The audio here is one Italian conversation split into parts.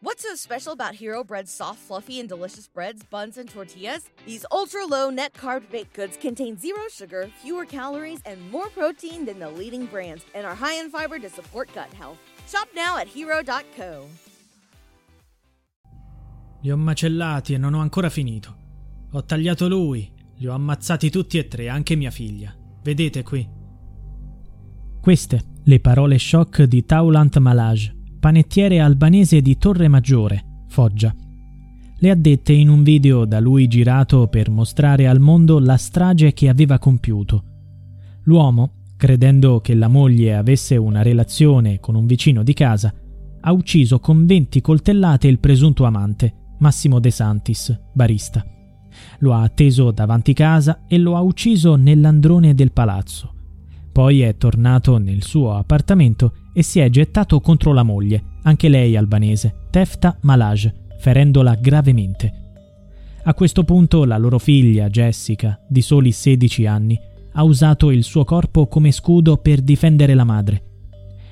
What's so special about Hero Bread's soft, fluffy, and delicious breads, buns, and tortillas? These ultra low net carb baked goods contain zero sugar, fewer calories, and more protein than the leading brands, and are high in fiber to support gut health. Shop now at hero.co. Li ho macellati e non ho ancora finito. Ho tagliato lui, li ho ammazzati tutti e tre, anche mia figlia. Vedete qui. Queste le parole shock di Taulant Malaj, panettiere albanese di Torre Maggiore, Foggia. Le ha dette in un video da lui girato per mostrare al mondo la strage che aveva compiuto. L'uomo, credendo che la moglie avesse una relazione con un vicino di casa, ha ucciso con 20 coltellate il presunto amante, Massimo De Santis, barista. Lo ha atteso davanti casa e lo ha ucciso nell'androne del palazzo. Poi è tornato nel suo appartamento e si è gettato contro la moglie, anche lei albanese, Tefta Malaj, ferendola gravemente. A questo punto la loro figlia, Jessica, di soli 16 anni, ha usato il suo corpo come scudo per difendere la madre.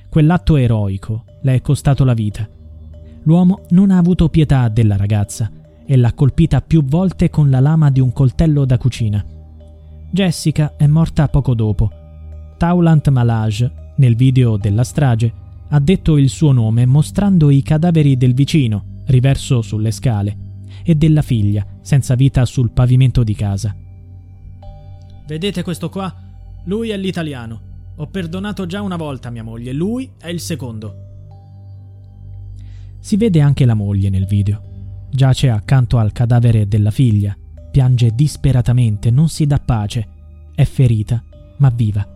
Quell'atto eroico le è costato la vita. L'uomo non ha avuto pietà della ragazza e l'ha colpita più volte con la lama di un coltello da cucina. Jessica è morta poco dopo. Taulant Malaj, nel video della strage, ha detto il suo nome mostrando i cadaveri del vicino, riverso sulle scale, e della figlia, senza vita sul pavimento di casa. Vedete questo qua? Lui è l'italiano. Ho perdonato già una volta mia moglie, lui è il secondo. Si vede anche la moglie nel video. Giace accanto al cadavere della figlia, piange disperatamente, non si dà pace, è ferita, ma viva.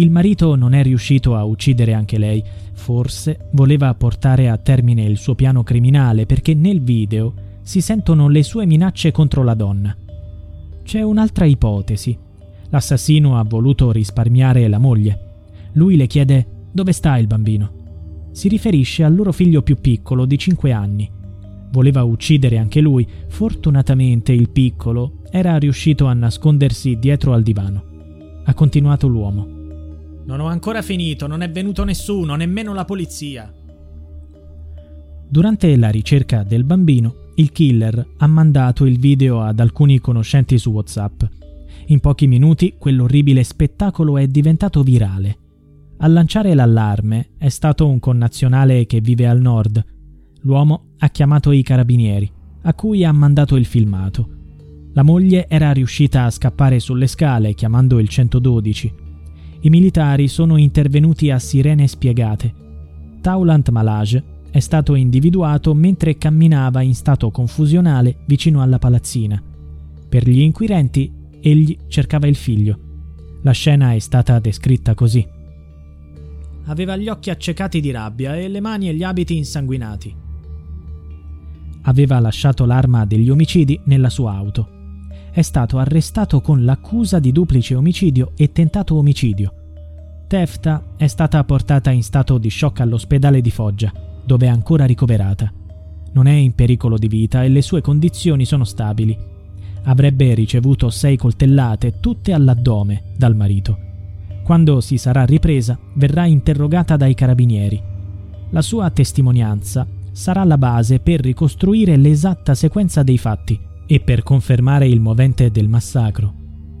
Il marito non è riuscito a uccidere anche lei, forse voleva portare a termine il suo piano criminale perché nel video si sentono le sue minacce contro la donna. C'è un'altra ipotesi. L'assassino ha voluto risparmiare la moglie. Lui le chiede dove sta il bambino. Si riferisce al loro figlio più piccolo di 5 anni. Voleva uccidere anche lui, fortunatamente il piccolo era riuscito a nascondersi dietro al divano. Ha continuato l'uomo. Non ho ancora finito, non è venuto nessuno, nemmeno la polizia. Durante la ricerca del bambino, il killer ha mandato il video ad alcuni conoscenti su WhatsApp. In pochi minuti quell'orribile spettacolo è diventato virale. A lanciare l'allarme è stato un connazionale che vive al nord. L'uomo ha chiamato i carabinieri, a cui ha mandato il filmato. La moglie era riuscita a scappare sulle scale chiamando il 112 i militari sono intervenuti a sirene spiegate. Taulant Malaj è stato individuato mentre camminava in stato confusionale vicino alla palazzina. Per gli inquirenti, egli cercava il figlio. La scena è stata descritta così. Aveva gli occhi accecati di rabbia e le mani e gli abiti insanguinati. Aveva lasciato l'arma degli omicidi nella sua auto è stato arrestato con l'accusa di duplice omicidio e tentato omicidio. Tefta è stata portata in stato di shock all'ospedale di Foggia, dove è ancora ricoverata. Non è in pericolo di vita e le sue condizioni sono stabili. Avrebbe ricevuto sei coltellate, tutte all'addome, dal marito. Quando si sarà ripresa, verrà interrogata dai carabinieri. La sua testimonianza sarà la base per ricostruire l'esatta sequenza dei fatti e per confermare il movente del massacro.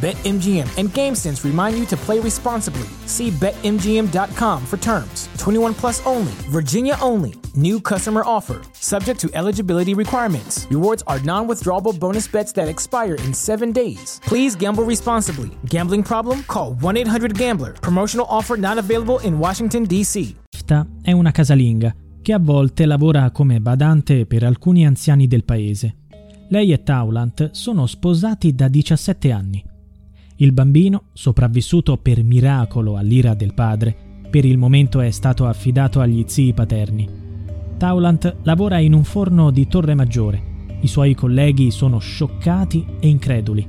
BetMGM and GameSense remind you to play responsibly. See BetMGM.com for terms. 21 plus only, Virginia only. New customer offer, subject to eligibility requirements. Rewards are non withdrawable bonus bets that expire in seven days. Please gamble responsibly. Gambling problem? Call 1 800 Gambler. Promotional offer not available in Washington, D.C. è una casalinga che a volte lavora come badante per alcuni anziani del paese. Lei e Taulant sono sposati da 17 anni. Il bambino, sopravvissuto per miracolo all'ira del padre, per il momento è stato affidato agli zii paterni. Taulant lavora in un forno di Torre Maggiore. I suoi colleghi sono scioccati e increduli.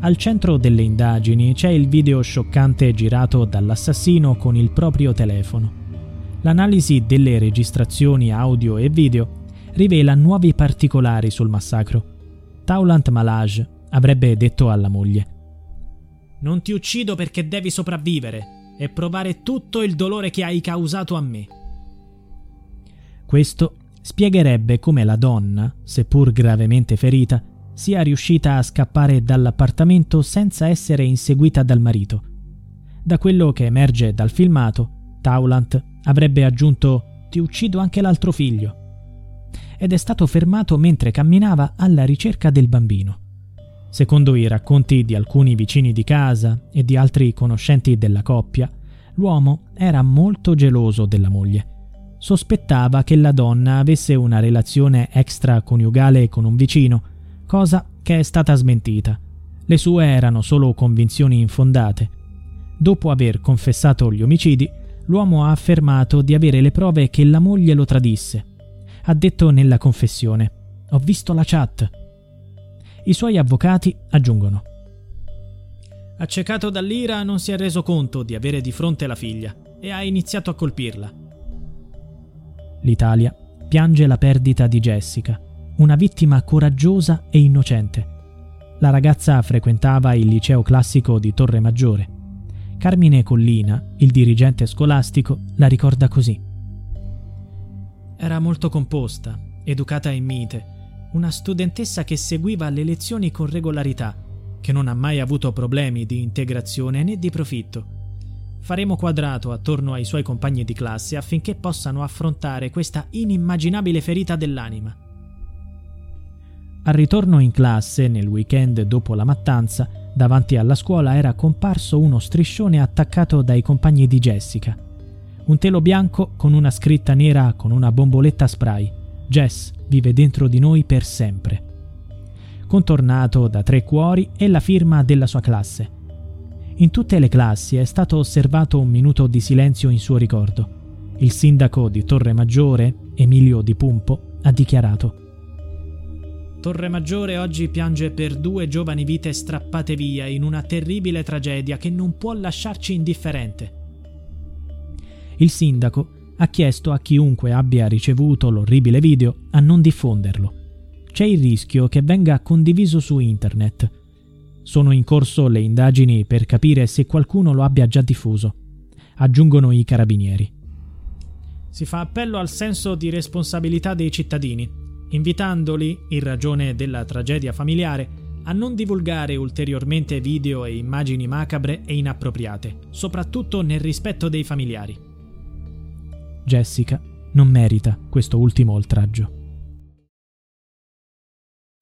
Al centro delle indagini c'è il video scioccante girato dall'assassino con il proprio telefono. L'analisi delle registrazioni audio e video rivela nuovi particolari sul massacro. Taulant Malage avrebbe detto alla moglie non ti uccido perché devi sopravvivere e provare tutto il dolore che hai causato a me. Questo spiegherebbe come la donna, seppur gravemente ferita, sia riuscita a scappare dall'appartamento senza essere inseguita dal marito. Da quello che emerge dal filmato, Taulant avrebbe aggiunto ti uccido anche l'altro figlio ed è stato fermato mentre camminava alla ricerca del bambino. Secondo i racconti di alcuni vicini di casa e di altri conoscenti della coppia, l'uomo era molto geloso della moglie. Sospettava che la donna avesse una relazione extraconiugale con un vicino, cosa che è stata smentita. Le sue erano solo convinzioni infondate. Dopo aver confessato gli omicidi, l'uomo ha affermato di avere le prove che la moglie lo tradisse. Ha detto nella confessione: Ho visto la chat, i suoi avvocati aggiungono. Accecato dall'ira non si è reso conto di avere di fronte la figlia e ha iniziato a colpirla. L'Italia piange la perdita di Jessica, una vittima coraggiosa e innocente. La ragazza frequentava il liceo classico di Torre Maggiore. Carmine Collina, il dirigente scolastico, la ricorda così. Era molto composta, educata e mite, una studentessa che seguiva le lezioni con regolarità, che non ha mai avuto problemi di integrazione né di profitto. Faremo quadrato attorno ai suoi compagni di classe affinché possano affrontare questa inimmaginabile ferita dell'anima. Al ritorno in classe, nel weekend dopo la mattanza, davanti alla scuola era comparso uno striscione attaccato dai compagni di Jessica. Un telo bianco con una scritta nera con una bomboletta spray. Jess vive dentro di noi per sempre. Contornato da tre cuori e la firma della sua classe. In tutte le classi è stato osservato un minuto di silenzio in suo ricordo. Il sindaco di Torre Maggiore, Emilio Di Pumpo, ha dichiarato Torre Maggiore oggi piange per due giovani vite strappate via in una terribile tragedia che non può lasciarci indifferente. Il sindaco ha chiesto a chiunque abbia ricevuto l'orribile video a non diffonderlo. C'è il rischio che venga condiviso su internet. Sono in corso le indagini per capire se qualcuno lo abbia già diffuso, aggiungono i carabinieri. Si fa appello al senso di responsabilità dei cittadini, invitandoli, in ragione della tragedia familiare, a non divulgare ulteriormente video e immagini macabre e inappropriate, soprattutto nel rispetto dei familiari. Jessica non merita questo ultimo oltraggio.